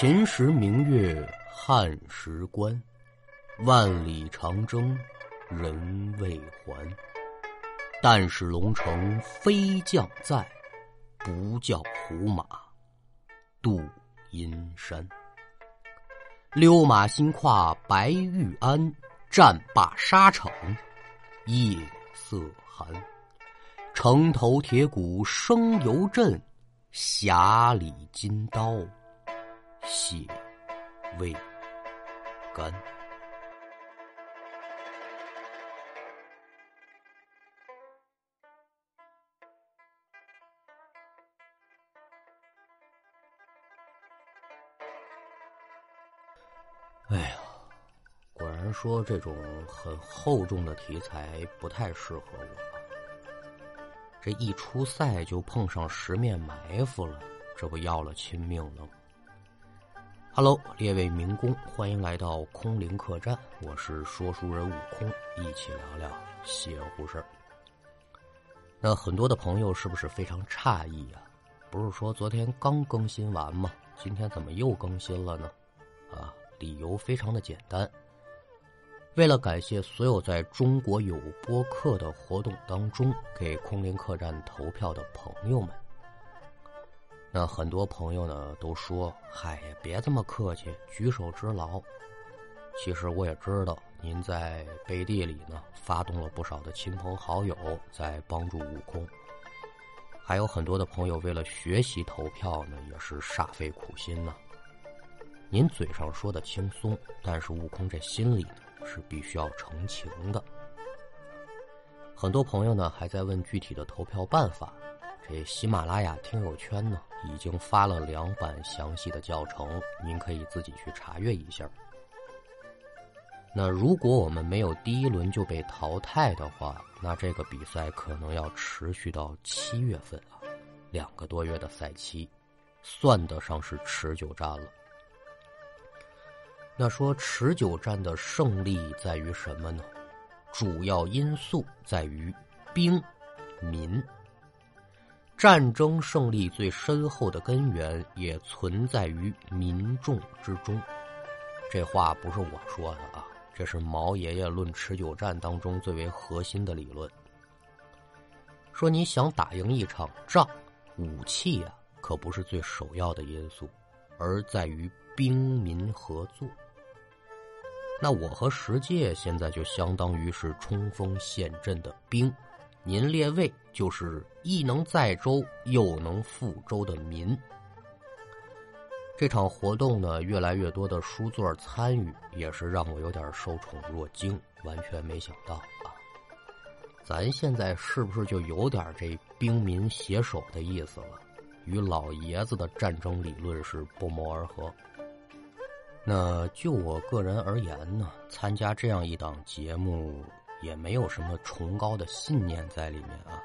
秦时明月汉时关，万里长征人未还。但使龙城飞将在，不教胡马度阴山。溜马新跨白玉鞍，战罢沙场夜色寒。城头铁鼓声犹震，匣里金刀血未干。哎呀，果然说这种很厚重的题材不太适合我。这一出赛就碰上十面埋伏了，这不要了亲命了吗？Hello，列位民工，欢迎来到空灵客栈，我是说书人悟空，一起聊聊邪乎事儿。那很多的朋友是不是非常诧异呀？不是说昨天刚更新完吗？今天怎么又更新了呢？啊？理由非常的简单，为了感谢所有在中国有播客的活动当中给空灵客栈投票的朋友们，那很多朋友呢都说：“嗨呀，别这么客气，举手之劳。”其实我也知道您在背地里呢发动了不少的亲朋好友在帮助悟空，还有很多的朋友为了学习投票呢也是煞费苦心呢。您嘴上说的轻松，但是悟空这心里呢是必须要澄清的。很多朋友呢还在问具体的投票办法，这喜马拉雅听友圈呢已经发了两版详细的教程，您可以自己去查阅一下。那如果我们没有第一轮就被淘汰的话，那这个比赛可能要持续到七月份啊，两个多月的赛期，算得上是持久战了。那说持久战的胜利在于什么呢？主要因素在于兵民。战争胜利最深厚的根源也存在于民众之中。这话不是我说的啊，这是毛爷爷论持久战当中最为核心的理论。说你想打赢一场仗，武器啊可不是最首要的因素，而在于兵民合作。那我和石界现在就相当于是冲锋陷阵的兵，您列位就是亦能载舟又能覆舟的民。这场活动呢，越来越多的书座参与，也是让我有点受宠若惊，完全没想到啊！咱现在是不是就有点这兵民携手的意思了？与老爷子的战争理论是不谋而合。那就我个人而言呢，参加这样一档节目也没有什么崇高的信念在里面啊，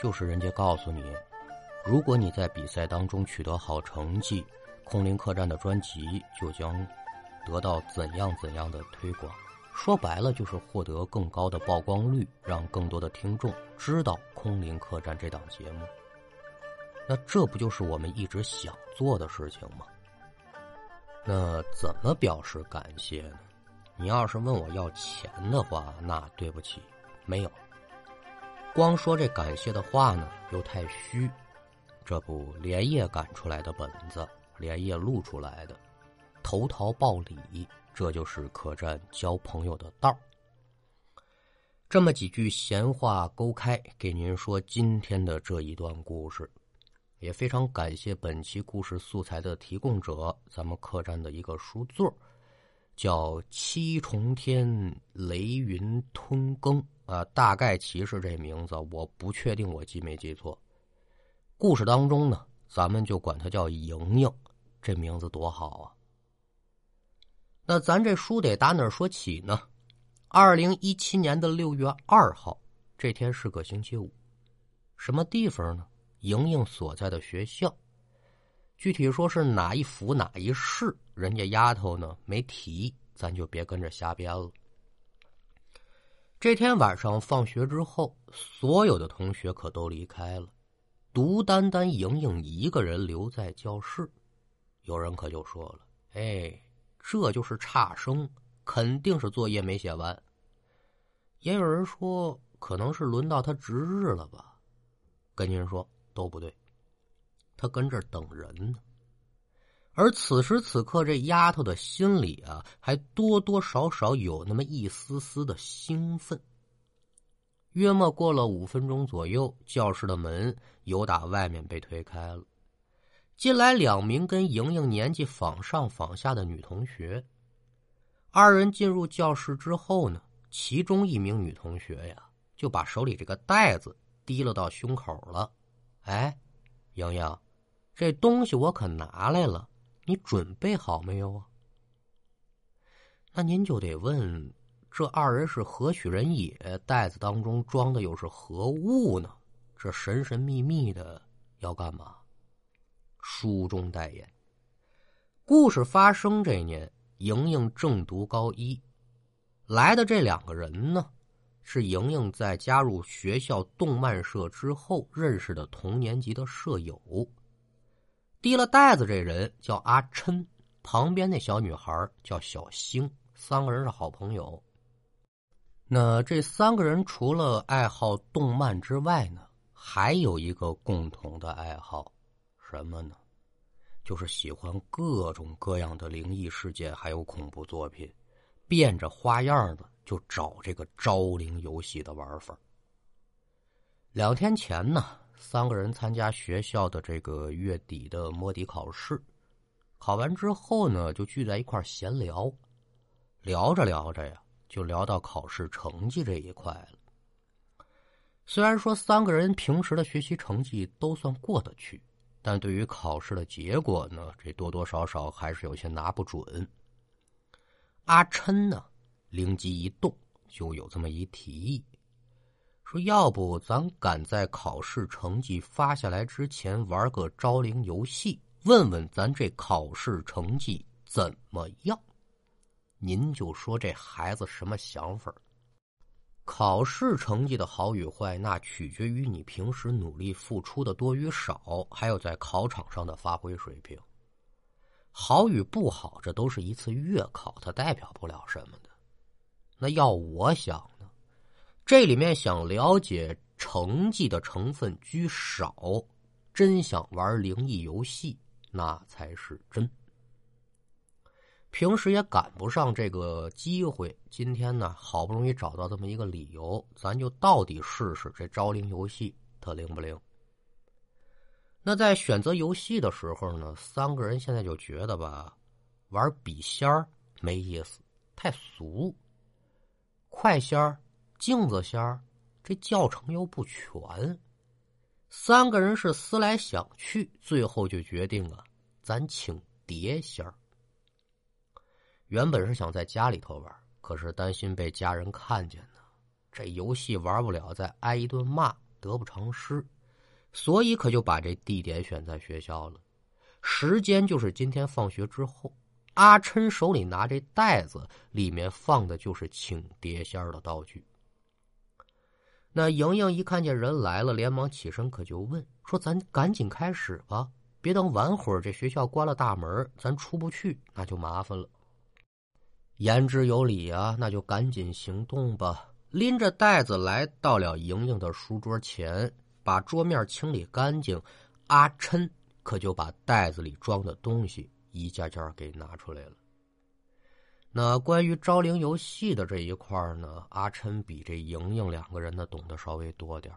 就是人家告诉你，如果你在比赛当中取得好成绩，空灵客栈的专辑就将得到怎样怎样的推广。说白了就是获得更高的曝光率，让更多的听众知道空灵客栈这档节目。那这不就是我们一直想做的事情吗？那怎么表示感谢呢？你要是问我要钱的话，那对不起，没有。光说这感谢的话呢，又太虚。这不连夜赶出来的本子，连夜录出来的，投桃报李，这就是客栈交朋友的道这么几句闲话勾开，给您说今天的这一段故事。也非常感谢本期故事素材的提供者，咱们客栈的一个书座，叫七重天雷云吞羹啊，大概其是这名字，我不确定我记没记错。故事当中呢，咱们就管他叫莹莹，这名字多好啊。那咱这书得打哪儿说起呢？二零一七年的六月二号，这天是个星期五，什么地方呢？莹莹所在的学校，具体说是哪一府哪一市，人家丫头呢没提，咱就别跟着瞎编了。这天晚上放学之后，所有的同学可都离开了，独单单莹莹一个人留在教室。有人可就说了：“哎，这就是差生，肯定是作业没写完。”也有人说，可能是轮到他值日了吧？跟您说都不对，他跟这儿等人呢。而此时此刻，这丫头的心里啊，还多多少少有那么一丝丝的兴奋。约莫过了五分钟左右，教室的门由打外面被推开了，进来两名跟莹莹年纪仿上仿下的女同学。二人进入教室之后呢，其中一名女同学呀，就把手里这个袋子提了到胸口了。哎，莹莹，这东西我可拿来了。你准备好没有啊？那您就得问，这二人是何许人也？袋子当中装的又是何物呢？这神神秘秘的要干嘛？书中代言。故事发生这年，莹莹正读高一，来的这两个人呢，是莹莹在加入学校动漫社之后认识的同年级的舍友。提了袋子这人叫阿琛，旁边那小女孩叫小星，三个人是好朋友。那这三个人除了爱好动漫之外呢，还有一个共同的爱好，什么呢？就是喜欢各种各样的灵异事件，还有恐怖作品，变着花样的就找这个招灵游戏的玩法。两天前呢。三个人参加学校的这个月底的摸底考试，考完之后呢，就聚在一块闲聊，聊着聊着呀，就聊到考试成绩这一块了。虽然说三个人平时的学习成绩都算过得去，但对于考试的结果呢，这多多少少还是有些拿不准。阿琛呢，灵机一动，就有这么一提议。说要不咱赶在考试成绩发下来之前玩个招灵游戏，问问咱这考试成绩怎么样？您就说这孩子什么想法？考试成绩的好与坏，那取决于你平时努力付出的多与少，还有在考场上的发挥水平。好与不好，这都是一次月考，它代表不了什么的。那要我想。这里面想了解成绩的成分居少，真想玩灵异游戏那才是真。平时也赶不上这个机会，今天呢好不容易找到这么一个理由，咱就到底试试这招灵游戏它灵不灵。那在选择游戏的时候呢，三个人现在就觉得吧，玩笔仙儿没意思，太俗，快仙儿。镜子仙儿，这教程又不全，三个人是思来想去，最后就决定啊，咱请碟仙儿。原本是想在家里头玩，可是担心被家人看见呢，这游戏玩不了，再挨一顿骂，得不偿失，所以可就把这地点选在学校了，时间就是今天放学之后。阿琛手里拿这袋子，里面放的就是请碟仙儿的道具。那莹莹一看见人来了，连忙起身，可就问说：“咱赶紧开始吧，别等晚会儿这学校关了大门，咱出不去，那就麻烦了。”言之有理啊，那就赶紧行动吧。拎着袋子来到了莹莹的书桌前，把桌面清理干净。阿琛可就把袋子里装的东西一件件给拿出来了。那关于招灵游戏的这一块呢，阿琛比这莹莹两个人呢懂得稍微多点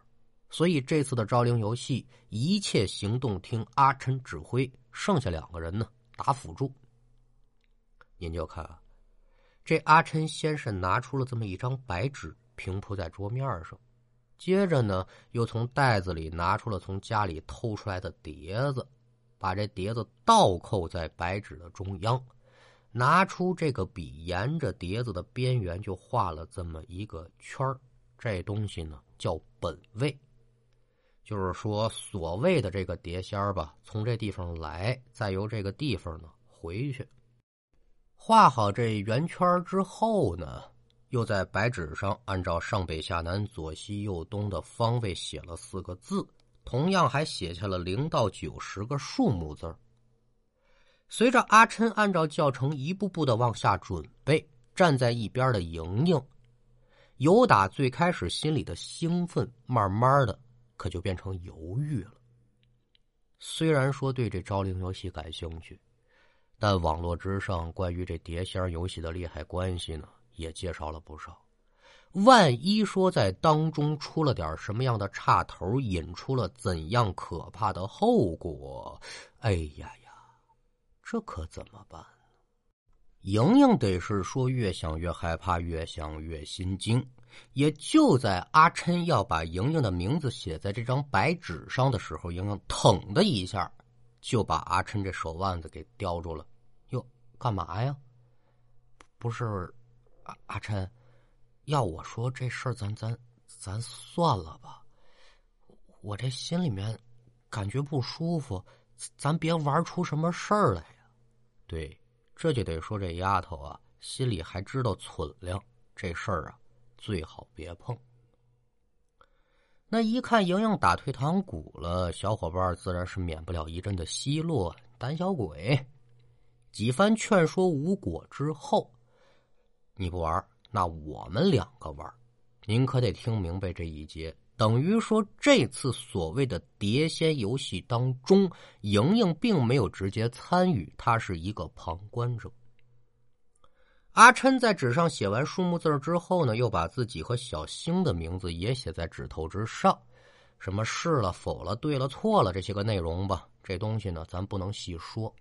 所以这次的招灵游戏，一切行动听阿琛指挥，剩下两个人呢打辅助。您就看啊，这阿琛先是拿出了这么一张白纸，平铺在桌面上，接着呢又从袋子里拿出了从家里偷出来的碟子，把这碟子倒扣在白纸的中央。拿出这个笔，沿着碟子的边缘就画了这么一个圈这东西呢叫本位，就是说所谓的这个碟仙吧，从这地方来，再由这个地方呢回去。画好这圆圈之后呢，又在白纸上按照上北下南左西右东的方位写了四个字，同样还写下了零到九十个数目字随着阿琛按照教程一步步的往下准备，站在一边的莹莹，由打最开始心里的兴奋，慢慢的可就变成犹豫了。虽然说对这招灵游戏感兴趣，但网络之上关于这碟仙游戏的利害关系呢，也介绍了不少。万一说在当中出了点什么样的岔头，引出了怎样可怕的后果？哎呀！这可怎么办呢？莹莹得是说越想越害怕，越想越心惊。也就在阿琛要把莹莹的名字写在这张白纸上的时候，莹莹腾的一下就把阿琛这手腕子给叼住了。哟，干嘛呀？不是，阿阿琛，要我说这事儿，咱咱咱算了吧。我这心里面感觉不舒服，咱别玩出什么事儿来。对，这就得说这丫头啊，心里还知道存量，这事儿啊，最好别碰。那一看莹莹打退堂鼓了，小伙伴自然是免不了一阵的奚落，胆小鬼。几番劝说无果之后，你不玩，那我们两个玩，您可得听明白这一节。等于说，这次所谓的碟仙游戏当中，莹莹并没有直接参与，她是一个旁观者。阿琛在纸上写完数目字之后呢，又把自己和小星的名字也写在纸头之上，什么是了、否了、对了、错了这些个内容吧，这东西呢，咱不能细说。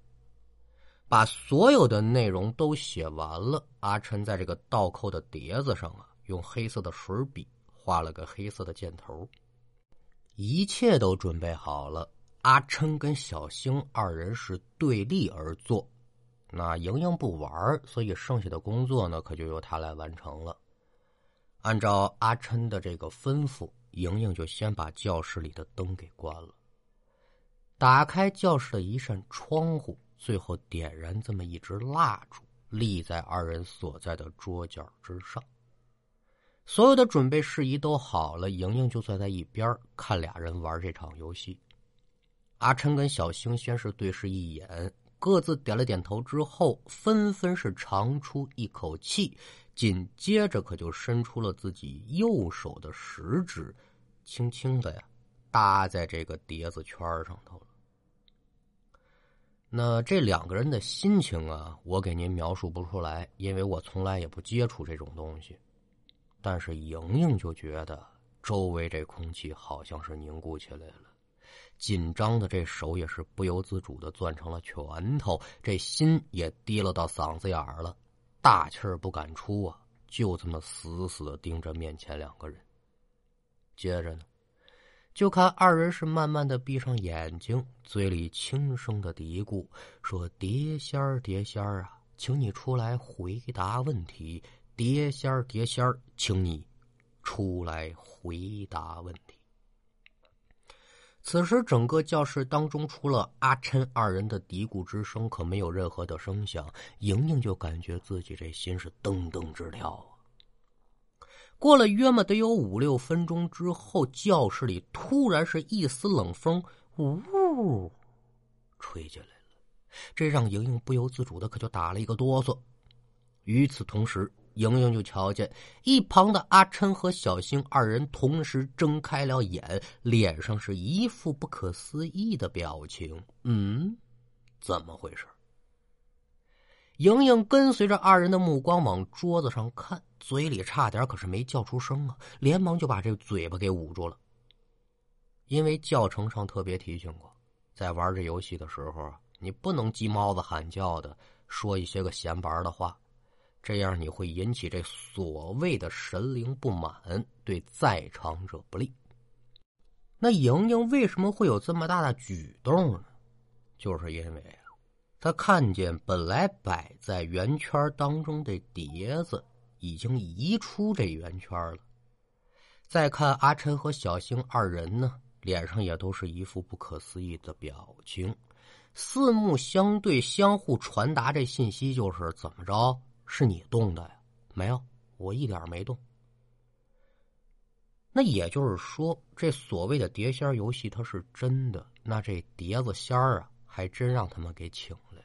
把所有的内容都写完了，阿琛在这个倒扣的碟子上啊，用黑色的水笔。画了个黑色的箭头，一切都准备好了。阿琛跟小星二人是对立而坐。那莹莹不玩，所以剩下的工作呢，可就由他来完成了。按照阿琛的这个吩咐，莹莹就先把教室里的灯给关了，打开教室的一扇窗户，最后点燃这么一支蜡烛，立在二人所在的桌角之上。所有的准备事宜都好了，莹莹就坐在一边看俩人玩这场游戏。阿琛跟小星先是对视一眼，各自点了点头之后，纷纷是长出一口气，紧接着可就伸出了自己右手的食指，轻轻的呀搭在这个碟子圈上头了。那这两个人的心情啊，我给您描述不出来，因为我从来也不接触这种东西。但是莹莹就觉得周围这空气好像是凝固起来了，紧张的这手也是不由自主的攥成了拳头，这心也提了到嗓子眼儿了，大气儿不敢出啊，就这么死死的盯着面前两个人。接着呢，就看二人是慢慢的闭上眼睛，嘴里轻声的嘀咕说：“碟仙儿，碟仙儿啊，请你出来回答问题。”碟仙儿，碟仙儿，请你出来回答问题。此时，整个教室当中，除了阿琛二人的嘀咕之声，可没有任何的声响。莹莹就感觉自己这心是噔噔直跳啊！过了约么得有五六分钟之后，教室里突然是一丝冷风，呜，吹进来了，这让莹莹不由自主的可就打了一个哆嗦。与此同时，莹莹就瞧见一旁的阿琛和小星二人同时睁开了眼，脸上是一副不可思议的表情。嗯，怎么回事？莹莹跟随着二人的目光往桌子上看，嘴里差点可是没叫出声啊，连忙就把这嘴巴给捂住了。因为教程上特别提醒过，在玩这游戏的时候啊，你不能鸡猫子喊叫的说一些个闲白的话。这样你会引起这所谓的神灵不满，对在场者不利。那莹莹为什么会有这么大的举动呢？就是因为啊，她看见本来摆在圆圈当中的碟子已经移出这圆圈了。再看阿琛和小星二人呢，脸上也都是一副不可思议的表情，四目相对，相互传达这信息，就是怎么着？是你动的呀？没有，我一点没动。那也就是说，这所谓的碟仙游戏它是真的。那这碟子仙儿啊，还真让他们给请来了。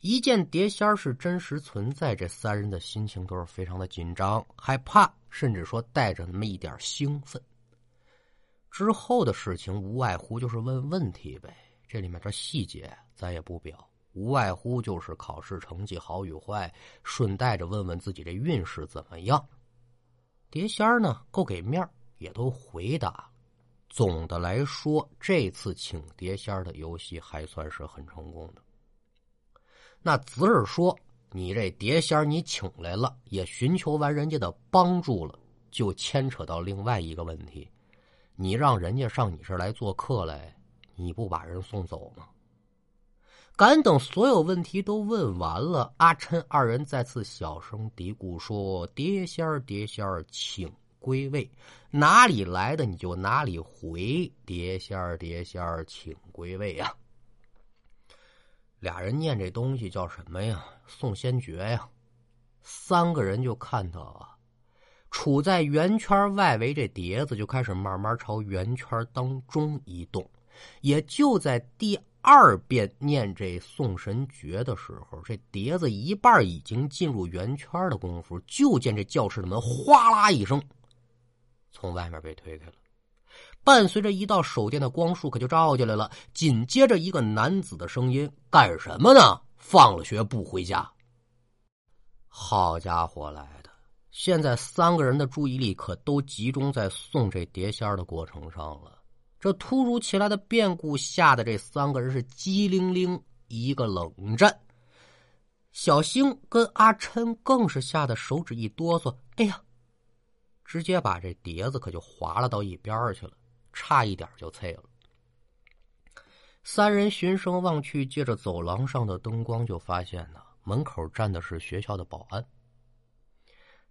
一见碟仙是真实存在，这三人的心情都是非常的紧张、害怕，甚至说带着那么一点兴奋。之后的事情无外乎就是问问题呗，这里面这细节咱也不表，无外乎就是考试成绩好与坏，顺带着问问自己这运势怎么样。碟仙儿呢够给面也都回答。总的来说，这次请碟仙儿的游戏还算是很成功的。那子儿说：“你这碟仙儿你请来了，也寻求完人家的帮助了，就牵扯到另外一个问题：你让人家上你这儿来做客来，你不把人送走吗？”赶等所有问题都问完了，阿琛二人再次小声嘀咕说：“碟仙儿，碟仙儿，请归位，哪里来的你就哪里回。碟仙儿，碟仙儿，请归位呀。”俩人念这东西叫什么呀？送仙诀呀！三个人就看到啊，处在圆圈外围这碟子就开始慢慢朝圆圈当中移动。也就在第二遍念这送神诀的时候，这碟子一半已经进入圆圈的功夫，就见这教室的门哗啦一声从外面被推开了。伴随着一道手电的光束，可就照进来了。紧接着，一个男子的声音：“干什么呢？放了学不回家？”好家伙来的！现在三个人的注意力可都集中在送这碟仙的过程上了。这突如其来的变故吓得这三个人是机灵灵一个冷战。小星跟阿琛更是吓得手指一哆嗦，哎呀，直接把这碟子可就划了到一边去了。差一点就碎了。三人循声望去，借着走廊上的灯光，就发现呢，门口站的是学校的保安。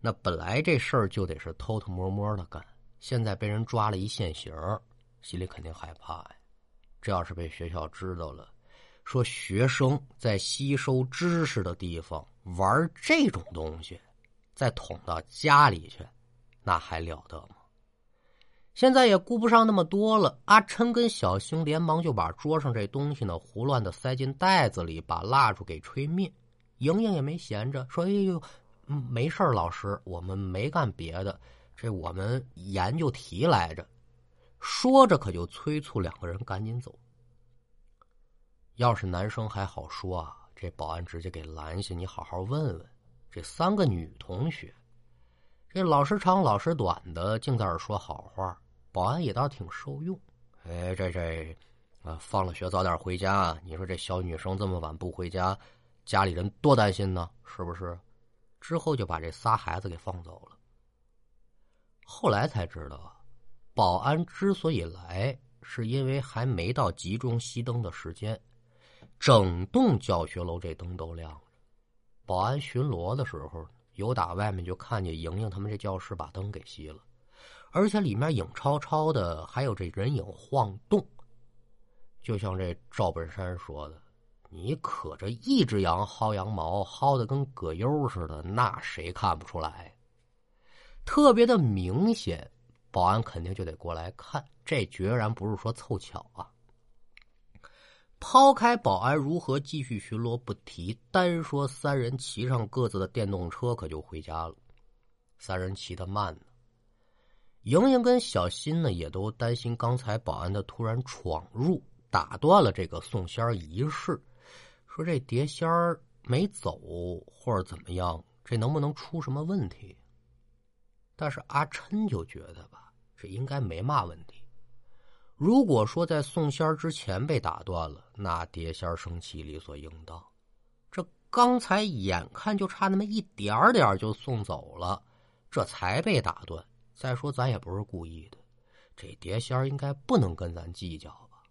那本来这事儿就得是偷偷摸摸的干，现在被人抓了一现行，心里肯定害怕呀。这要是被学校知道了，说学生在吸收知识的地方玩这种东西，再捅到家里去，那还了得吗？现在也顾不上那么多了，阿琛跟小星连忙就把桌上这东西呢胡乱的塞进袋子里，把蜡烛给吹灭。莹莹也没闲着，说：“哎呦，没事老师，我们没干别的，这我们研究题来着。”说着可就催促两个人赶紧走。要是男生还好说啊，这保安直接给拦下，你好好问问这三个女同学，这老师长老师短的，净在这说好话。保安也倒挺受用，哎，这这，啊，放了学早点回家。你说这小女生这么晚不回家，家里人多担心呢，是不是？之后就把这仨孩子给放走了。后来才知道啊，保安之所以来，是因为还没到集中熄灯的时间，整栋教学楼这灯都亮着。保安巡逻的时候，有打外面就看见莹莹他们这教室把灯给熄了。而且里面影超超的，还有这人影晃动，就像这赵本山说的：“你可这一只羊薅羊毛，薅的跟葛优似的，那谁看不出来？特别的明显，保安肯定就得过来看。这决然不是说凑巧啊。抛开保安如何继续巡逻不提，单说三人骑上各自的电动车，可就回家了。三人骑得慢呢。莹莹跟小新呢，也都担心刚才保安的突然闯入，打断了这个送仙仪式。说这碟仙儿没走，或者怎么样，这能不能出什么问题？但是阿琛就觉得吧，这应该没嘛问题。如果说在送仙儿之前被打断了，那碟仙儿生气理所应当。这刚才眼看就差那么一点点就送走了，这才被打断。再说，咱也不是故意的，这碟仙应该不能跟咱计较吧？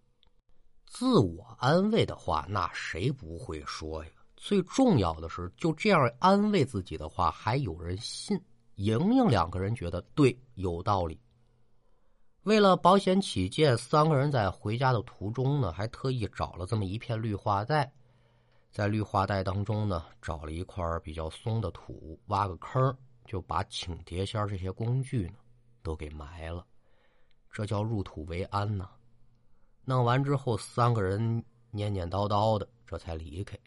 自我安慰的话，那谁不会说呀？最重要的是，就这样安慰自己的话，还有人信。莹莹两个人觉得对，有道理。为了保险起见，三个人在回家的途中呢，还特意找了这么一片绿化带，在绿化带当中呢，找了一块比较松的土，挖个坑。就把请碟仙这些工具呢，都给埋了，这叫入土为安呐。弄完之后，三个人念念叨叨的，这才离开。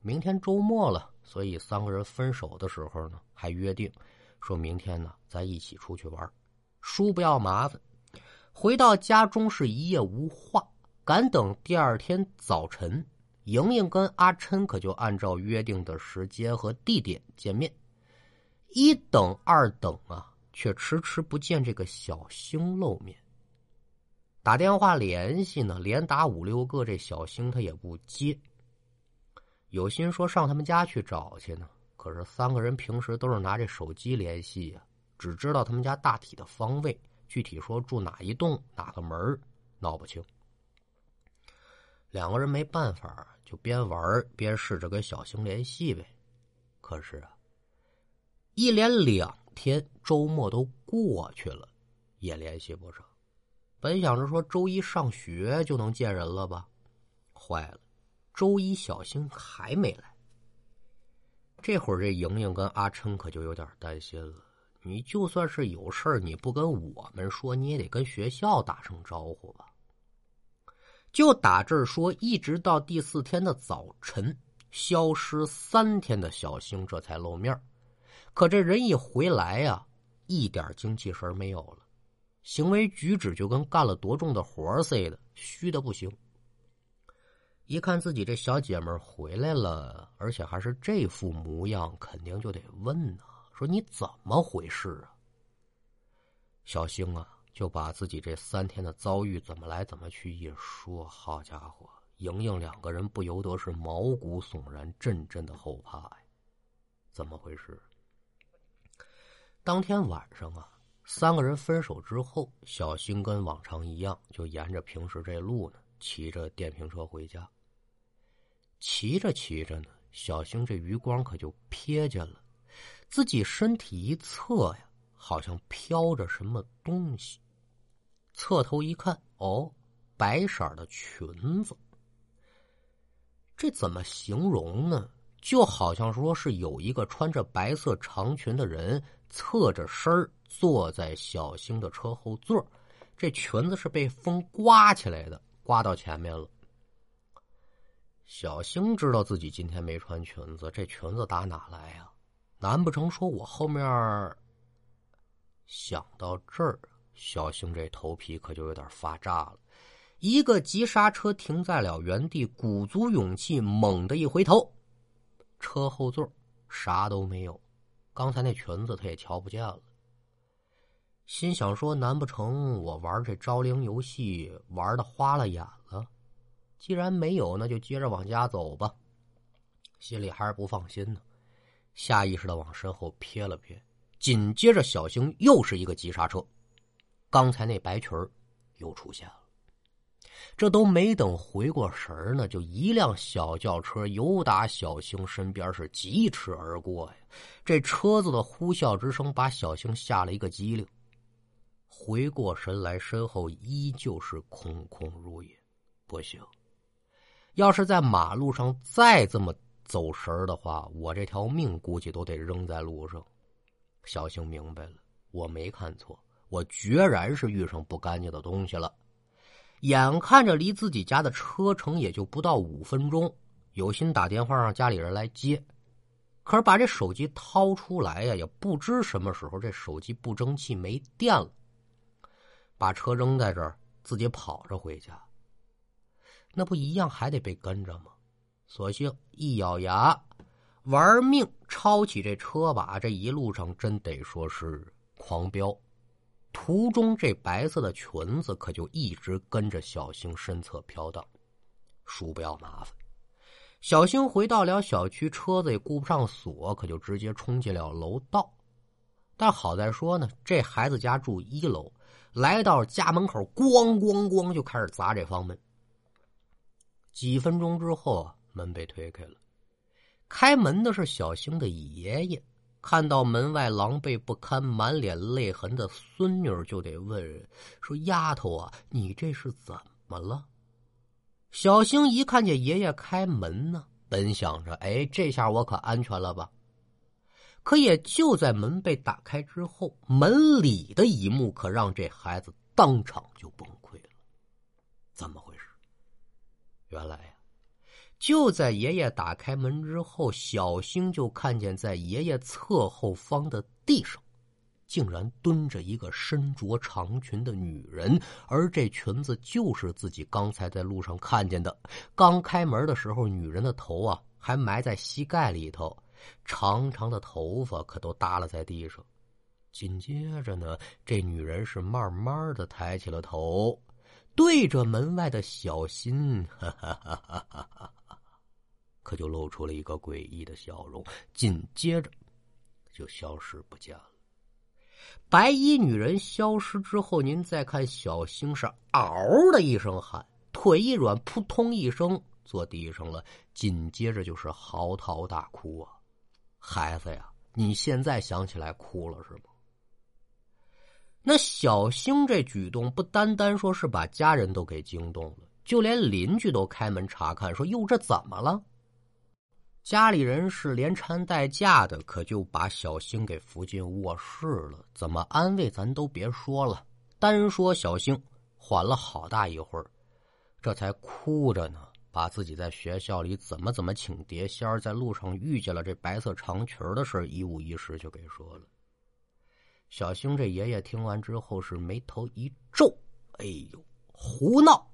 明天周末了，所以三个人分手的时候呢，还约定，说明天呢，咱一起出去玩，叔不要麻烦。回到家中是一夜无话，赶等第二天早晨，莹莹跟阿琛可就按照约定的时间和地点见面。一等二等啊，却迟迟不见这个小星露面。打电话联系呢，连打五六个，这小星他也不接。有心说上他们家去找去呢，可是三个人平时都是拿这手机联系呀，只知道他们家大体的方位。具体说住哪一栋哪个门闹不清。两个人没办法，就边玩边试着跟小星联系呗。可是啊，一连两天周末都过去了，也联系不上。本想着说周一上学就能见人了吧，坏了，周一小星还没来。这会儿这莹莹跟阿琛可就有点担心了。你就算是有事儿，你不跟我们说，你也得跟学校打声招呼吧。就打这儿说，一直到第四天的早晨，消失三天的小星这才露面可这人一回来呀，一点精气神没有了，行为举止就跟干了多重的活似的，虚的不行。一看自己这小姐们回来了，而且还是这副模样，肯定就得问呢。说你怎么回事啊？小星啊，就把自己这三天的遭遇怎么来怎么去一说，好家伙，莹莹两个人不由得是毛骨悚然，阵阵的后怕呀。怎么回事？当天晚上啊，三个人分手之后，小星跟往常一样，就沿着平时这路呢，骑着电瓶车回家。骑着骑着呢，小星这余光可就瞥见了。自己身体一侧呀，好像飘着什么东西。侧头一看，哦，白色的裙子。这怎么形容呢？就好像说是有一个穿着白色长裙的人侧着身坐在小星的车后座，这裙子是被风刮起来的，刮到前面了。小星知道自己今天没穿裙子，这裙子打哪来呀？难不成说我后面想到这儿，小星这头皮可就有点发炸了。一个急刹车停在了原地，鼓足勇气，猛地一回头，车后座啥都没有，刚才那裙子他也瞧不见了。心想说：难不成我玩这招灵游戏玩的花了眼了？既然没有，那就接着往家走吧。心里还是不放心呢。下意识的往身后瞥了瞥，紧接着小星又是一个急刹车，刚才那白裙又出现了。这都没等回过神呢，就一辆小轿车由打小星身边是疾驰而过呀！这车子的呼啸之声把小星吓了一个机灵。回过神来，身后依旧是空空如也。不行，要是在马路上再这么……走神的话，我这条命估计都得扔在路上。小星明白了，我没看错，我决然是遇上不干净的东西了。眼看着离自己家的车程也就不到五分钟，有心打电话让家里人来接，可是把这手机掏出来呀，也不知什么时候这手机不争气没电了，把车扔在这儿，自己跑着回家，那不一样还得被跟着吗？索性一咬牙，玩命抄起这车把，这一路上真得说是狂飙。途中这白色的裙子可就一直跟着小星身侧飘荡。叔不要麻烦。小星回到了小区，车子也顾不上锁，可就直接冲进了楼道。但好在说呢，这孩子家住一楼，来到家门口，咣咣咣就开始砸这房门。几分钟之后啊。门被推开了，开门的是小星的爷爷。看到门外狼狈不堪、满脸泪痕的孙女，就得问：“说丫头啊，你这是怎么了？”小星一看见爷爷开门呢，本想着：“哎，这下我可安全了吧？”可也就在门被打开之后，门里的一幕可让这孩子当场就崩溃了。怎么回事？原来呀。就在爷爷打开门之后，小星就看见在爷爷侧后方的地上，竟然蹲着一个身着长裙的女人，而这裙子就是自己刚才在路上看见的。刚开门的时候，女人的头啊还埋在膝盖里头，长长的头发可都耷拉在地上。紧接着呢，这女人是慢慢的抬起了头，对着门外的小新，哈哈哈哈哈哈，可就露出了一个诡异的笑容，紧接着就消失不见了。白衣女人消失之后，您再看小星是嗷的一声喊，腿一软，扑通一声坐地上了，紧接着就是嚎啕大哭啊！孩子呀，你现在想起来哭了是吗？那小星这举动不单单说是把家人都给惊动了，就连邻居都开门查看，说：“哟，这怎么了？”家里人是连搀带架的，可就把小星给扶进卧室了。怎么安慰咱都别说了，单说小星缓了好大一会儿，这才哭着呢，把自己在学校里怎么怎么请碟仙在路上遇见了这白色长裙的事一五一十就给说了。小星这爷爷听完之后是眉头一皱，哎呦，胡闹！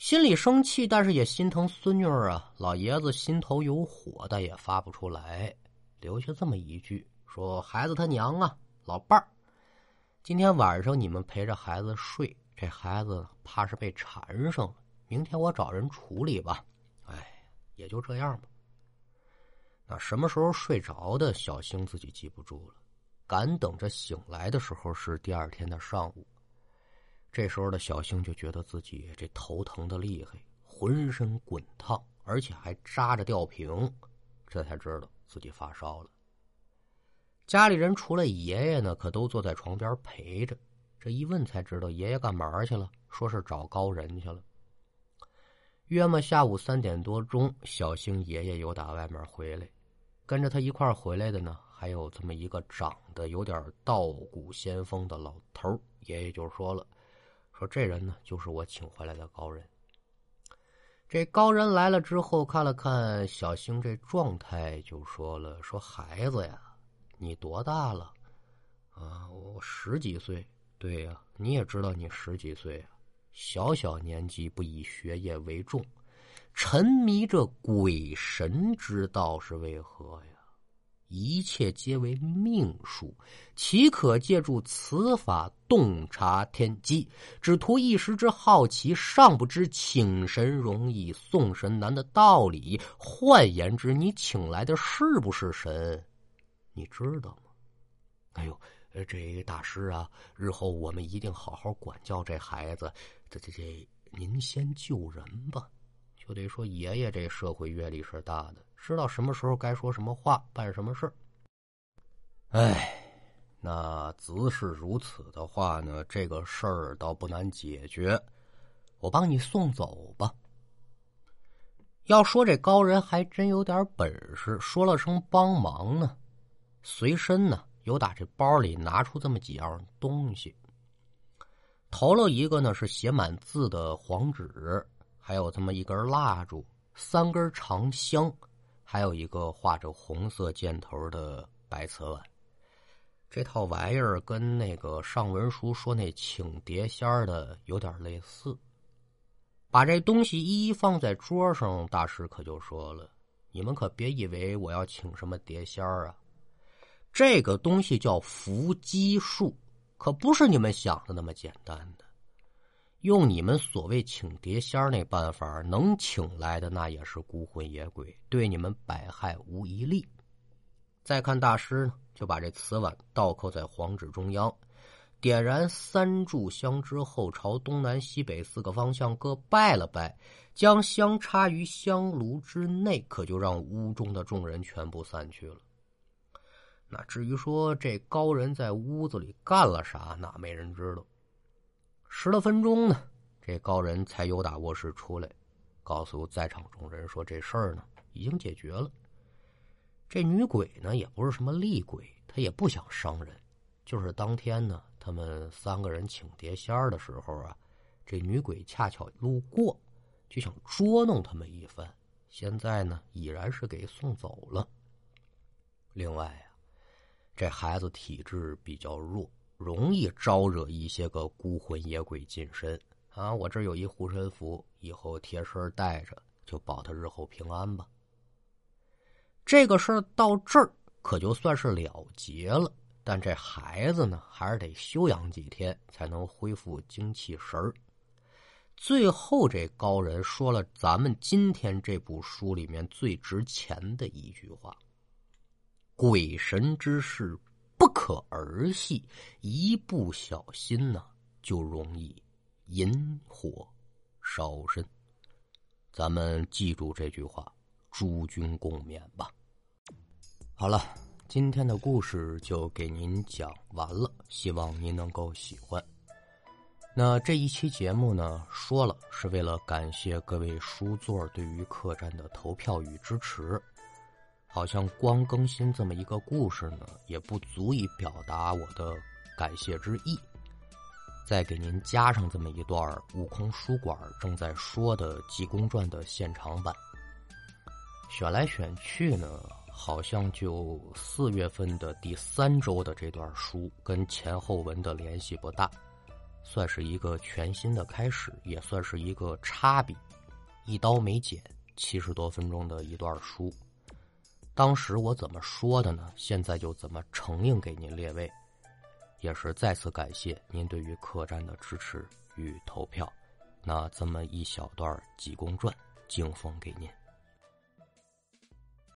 心里生气，但是也心疼孙女儿啊。老爷子心头有火，但也发不出来，留下这么一句：“说孩子他娘啊，老伴儿，今天晚上你们陪着孩子睡，这孩子怕是被缠上了，明天我找人处理吧。”哎，也就这样吧。那什么时候睡着的？小星自己记不住了。赶等着醒来的时候是第二天的上午。这时候的小星就觉得自己这头疼的厉害，浑身滚烫，而且还扎着吊瓶，这才知道自己发烧了。家里人除了爷爷呢，可都坐在床边陪着。这一问才知道爷爷干嘛去了，说是找高人去了。约么下午三点多钟，小星爷爷又打外面回来。跟着他一块回来的呢，还有这么一个长得有点道骨仙风的老头爷爷就说了：“说这人呢，就是我请回来的高人。这高人来了之后，看了看小星这状态，就说了：‘说孩子呀，你多大了？啊，我十几岁。对呀，你也知道你十几岁啊，小小年纪不以学业为重。’”沉迷这鬼神之道是为何呀？一切皆为命数，岂可借助此法洞察天机？只图一时之好奇，尚不知请神容易送神难的道理。换言之，你请来的是不是神？你知道吗？哎呦，这大师啊，日后我们一定好好管教这孩子。这这这，您先救人吧。就得说，爷爷这社会阅历是大的，知道什么时候该说什么话，办什么事哎，那只是如此的话呢，这个事儿倒不难解决，我帮你送走吧。要说这高人还真有点本事，说了声帮忙呢，随身呢有打这包里拿出这么几样东西。头了一个呢是写满字的黄纸。还有这么一根蜡烛，三根长香，还有一个画着红色箭头的白瓷碗。这套玩意儿跟那个上文书说那请碟仙的有点类似。把这东西一一放在桌上，大师可就说了：“你们可别以为我要请什么碟仙啊！这个东西叫伏击术，可不是你们想的那么简单的。”用你们所谓请碟仙那办法，能请来的那也是孤魂野鬼，对你们百害无一利。再看大师呢，就把这瓷碗倒扣在黄纸中央，点燃三炷香之后，朝东南西北四个方向各拜了拜，将香插于香炉之内，可就让屋中的众人全部散去了。那至于说这高人在屋子里干了啥，那没人知道。十来分钟呢，这高人才由打卧室出来，告诉在场众人说：“这事儿呢已经解决了。这女鬼呢也不是什么厉鬼，她也不想伤人。就是当天呢，他们三个人请碟仙儿的时候啊，这女鬼恰巧路过，就想捉弄他们一番。现在呢，已然是给送走了。另外啊，这孩子体质比较弱，容易招惹一些个孤魂野鬼近身啊。我这有一护身符，以后贴身带着，就保他日后平安吧。这个事儿到这儿可就算是了结了。但这孩子呢，还是得休养几天，才能恢复精气神儿。最后，这高人说了咱们今天这部书里面最值钱的一句话：“鬼神之事可儿戏，一不小心呢，就容易引火烧身。”咱们记住这句话，诸君共勉吧。好了，今天的故事就给您讲完了，希望您能够喜欢。那这一期节目呢，说了是为了感谢各位书座对于客栈的投票与支持。好像光更新这么一个故事呢，也不足以表达我的感谢之意。再给您加上这么一段悟空书馆正在说的《济公传》的现场版。选来选去呢，好像就四月份的第三周的这段书跟前后文的联系不大。算是一个全新的开始，也算是一个插笔，一刀没剪，七十多分钟的一段书。当时我怎么说的呢？现在就怎么承应给您列位，也是再次感谢您对于客栈的支持与投票。那这么一小段《济公传》，敬奉给您。